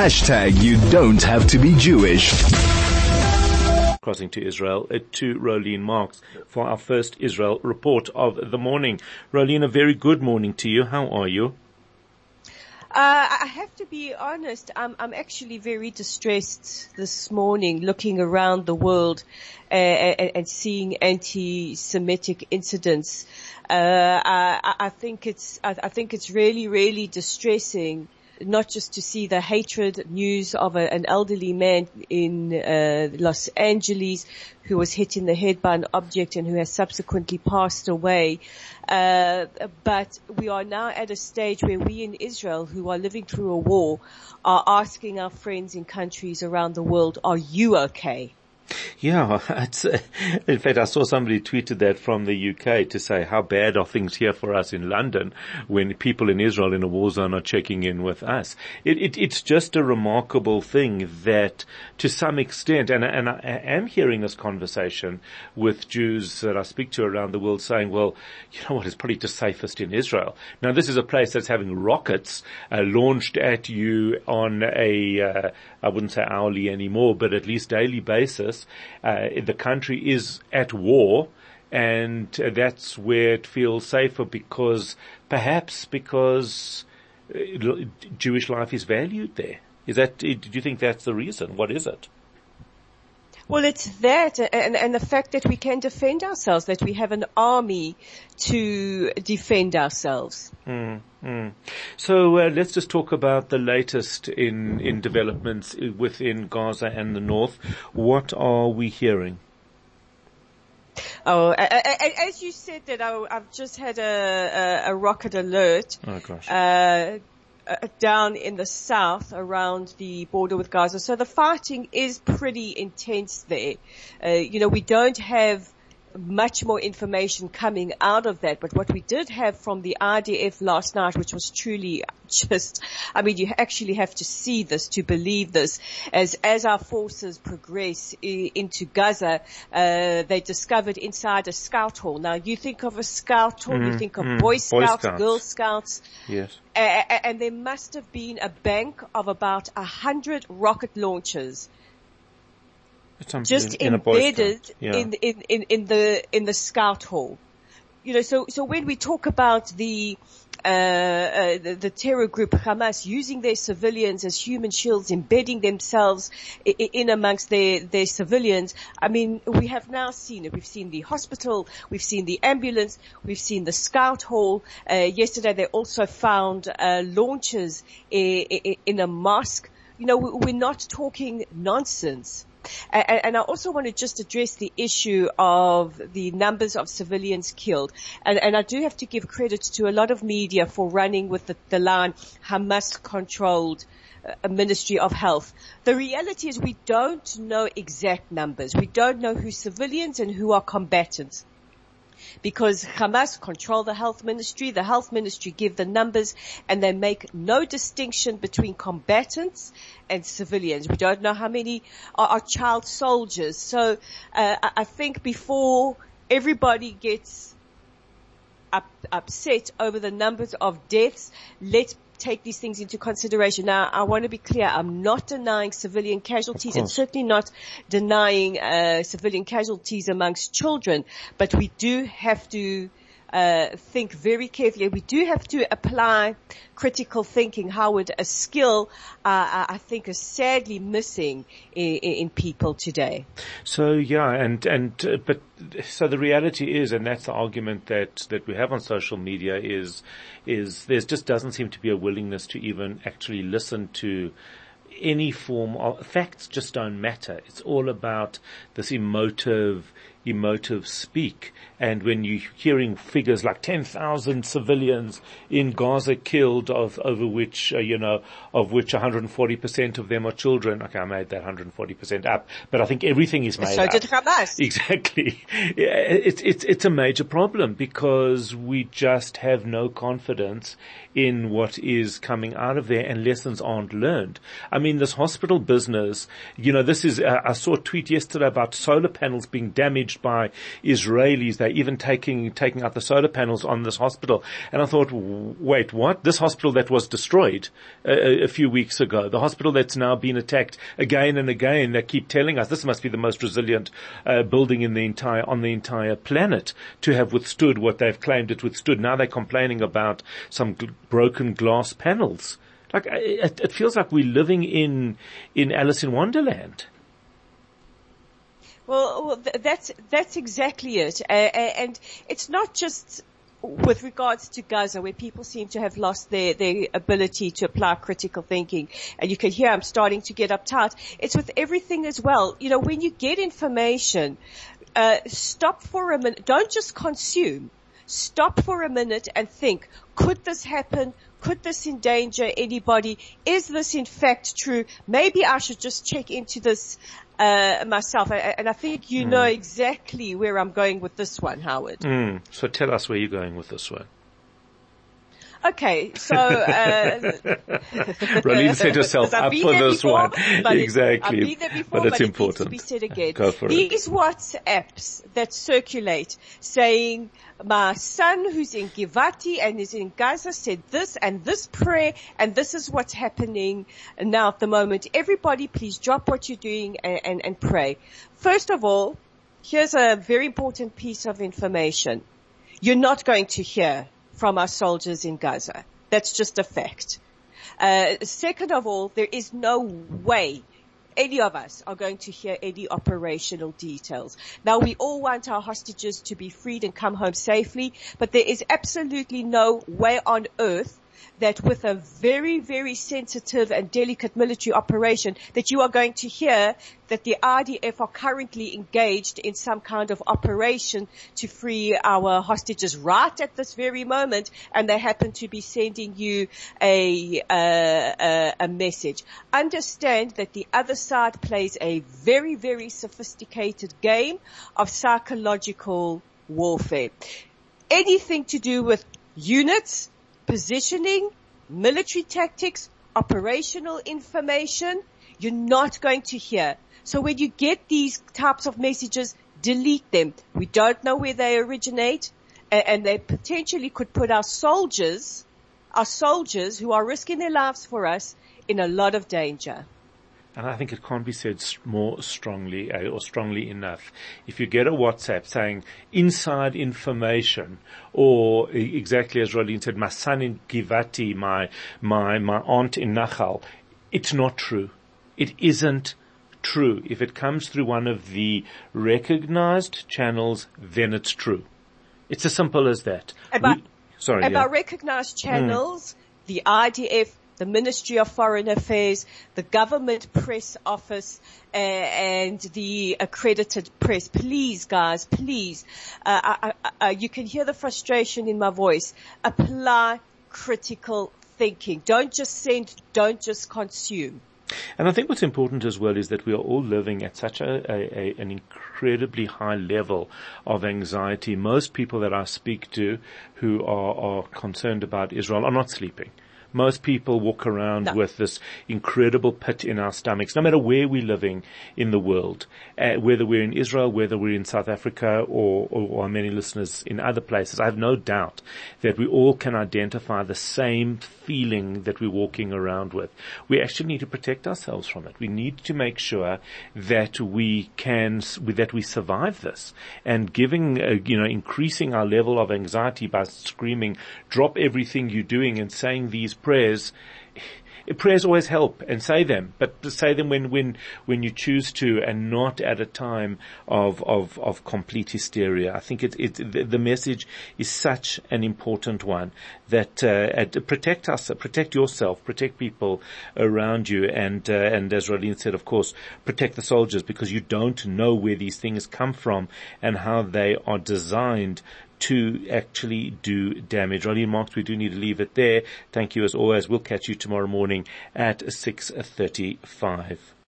Hashtag you don't have to be Jewish. Crossing to Israel uh, to Rolene Marks for our first Israel report of the morning. Rolene, a very good morning to you. How are you? Uh, I have to be honest. I'm, I'm actually very distressed this morning, looking around the world uh, and, and, seeing anti-Semitic incidents. Uh, I, I, think it's I, I, think it's really really distressing not just to see the hatred news of a, an elderly man in uh, Los Angeles who was hit in the head by an object and who has subsequently passed away. Uh, but we are now at a stage where we in Israel, who are living through a war, are asking our friends in countries around the world, "Are you okay?" Yeah, uh, in fact, I saw somebody tweeted that from the UK to say how bad are things here for us in London when people in Israel in a war zone are checking in with us. It, it, it's just a remarkable thing that to some extent, and, and I am hearing this conversation with Jews that I speak to around the world saying, well, you know what, it's probably just safest in Israel. Now this is a place that's having rockets uh, launched at you on a, uh, I wouldn't say hourly anymore, but at least daily basis. Uh, the country is at war and that's where it feels safer because perhaps because uh, Jewish life is valued there. Is that, do you think that's the reason? What is it? Well, it's that and, and the fact that we can defend ourselves, that we have an army to defend ourselves. Mm, mm. So uh, let's just talk about the latest in, in developments within Gaza and the north. What are we hearing? Oh, as you said that, I've just had a, a, a rocket alert. Oh gosh. Uh, uh, down in the south around the border with Gaza. So the fighting is pretty intense there. Uh, you know, we don't have much more information coming out of that. But what we did have from the IDF last night, which was truly just, I mean, you actually have to see this to believe this. As as our forces progress I- into Gaza, uh, they discovered inside a scout hall. Now, you think of a scout hall, mm, you think of mm, Boy, Scouts, Boy Scouts, Girl Scouts. Yes. Uh, and there must have been a bank of about a hundred rocket launchers just in embedded yeah. in, in, in, in the, in the scout hall. You know, so, so when we talk about the, uh, uh, the, the, terror group Hamas using their civilians as human shields, embedding themselves in, in, amongst their, their civilians. I mean, we have now seen it. We've seen the hospital, we've seen the ambulance, we've seen the scout hall. Uh, yesterday they also found uh, launchers in, in a mosque. You know, we're not talking nonsense. And, I also want to just address the issue of the numbers of civilians killed. And, and I do have to give credit to a lot of media for running with the, the line Hamas controlled uh, Ministry of Health. The reality is we don't know exact numbers. We don't know who's civilians and who are combatants because Hamas control the health ministry. The health ministry give the numbers and they make no distinction between combatants and civilians. We don't know how many are, are child soldiers. So uh, I think before everybody gets up, upset over the numbers of deaths, let's take these things into consideration. Now, I want to be clear. I'm not denying civilian casualties and certainly not denying uh, civilian casualties amongst children, but we do have to uh, think very carefully. We do have to apply critical thinking. Howard, a skill uh, I think is sadly missing in, in, people today. So yeah, and and uh, but so the reality is, and that's the argument that that we have on social media is is there just doesn't seem to be a willingness to even actually listen to any form of facts just don't matter. It's all about this emotive emotive speak. And when you're hearing figures like 10,000 civilians in Gaza killed of, over which, uh, you know, of which 140% of them are children. Okay, I made that 140% up, but I think everything is made so up. So did Hamas. Exactly. It's, it's, it's a major problem because we just have no confidence in what is coming out of there and lessons aren't learned. I mean, this hospital business, you know, this is, uh, I saw a tweet yesterday about solar panels being damaged by Israelis. They're even taking, taking out the solar panels on this hospital. And I thought, wait, what? This hospital that was destroyed a, a few weeks ago, the hospital that's now been attacked again and again, they keep telling us this must be the most resilient uh, building in the entire, on the entire planet to have withstood what they've claimed it withstood. Now they're complaining about some gl- broken glass panels. Like it, it feels like we're living in in Alice in Wonderland. Well, that's that's exactly it, and it's not just with regards to Gaza, where people seem to have lost their, their ability to apply critical thinking, and you can hear I'm starting to get uptight. It's with everything as well. You know, when you get information, uh, stop for a minute. Don't just consume. Stop for a minute and think, could this happen? Could this endanger anybody? Is this in fact true? Maybe I should just check into this uh, myself. And I think you mm. know exactly where I'm going with this one, Howard. Mm. So tell us where you're going with this one. Okay, so uh, Rolene set herself up for this before, one. exactly, before, but it's but important. It to be said again. Go for These it. WhatsApps that circulate saying my son who's in Givati and is in Gaza said this and this prayer and this is what's happening now at the moment. Everybody please drop what you're doing and, and, and pray. First of all, here's a very important piece of information. You're not going to hear from our soldiers in Gaza. That's just a fact. Uh, second of all, there is no way any of us are going to hear any operational details. Now we all want our hostages to be freed and come home safely, but there is absolutely no way on earth that with a very, very sensitive and delicate military operation that you are going to hear that the IDF are currently engaged in some kind of operation to free our hostages right at this very moment and they happen to be sending you a, a, a message. Understand that the other side plays a very, very sophisticated game of psychological warfare. Anything to do with units, positioning, military tactics, operational information, you're not going to hear. So when you get these types of messages, delete them. We don't know where they originate and they potentially could put our soldiers, our soldiers who are risking their lives for us in a lot of danger and I think it can't be said more strongly uh, or strongly enough. If you get a WhatsApp saying inside information or exactly as Rolene said, my son in Givati, my, my, my aunt in Nachal, it's not true. It isn't true. If it comes through one of the recognized channels, then it's true. It's as simple as that. About, we, sorry, about yeah. recognized channels, mm. the IDF the Ministry of Foreign Affairs, the government press office, uh, and the accredited press. Please, guys, please. Uh, I, I, you can hear the frustration in my voice. Apply critical thinking. Don't just send. Don't just consume. And I think what's important as well is that we are all living at such a, a, a, an incredibly high level of anxiety. Most people that I speak to who are, are concerned about Israel are not sleeping. Most people walk around no. with this incredible pit in our stomachs, no matter where we're living in the world, uh, whether we're in Israel, whether we're in South Africa or, or, or many listeners in other places. I have no doubt that we all can identify the same feeling that we're walking around with. We actually need to protect ourselves from it. We need to make sure that we can, that we survive this and giving, uh, you know, increasing our level of anxiety by screaming, drop everything you're doing and saying these prayers, prayers always help and say them, but say them when, when, when you choose to and not at a time of, of, of complete hysteria. I think it, it, the message is such an important one that, uh, protect us, protect yourself, protect people around you and, uh, and as Rolene said, of course, protect the soldiers because you don't know where these things come from and how they are designed to actually do damage. Rolene Marks, we do need to leave it there. Thank you as always. We'll catch you tomorrow morning at 6.35.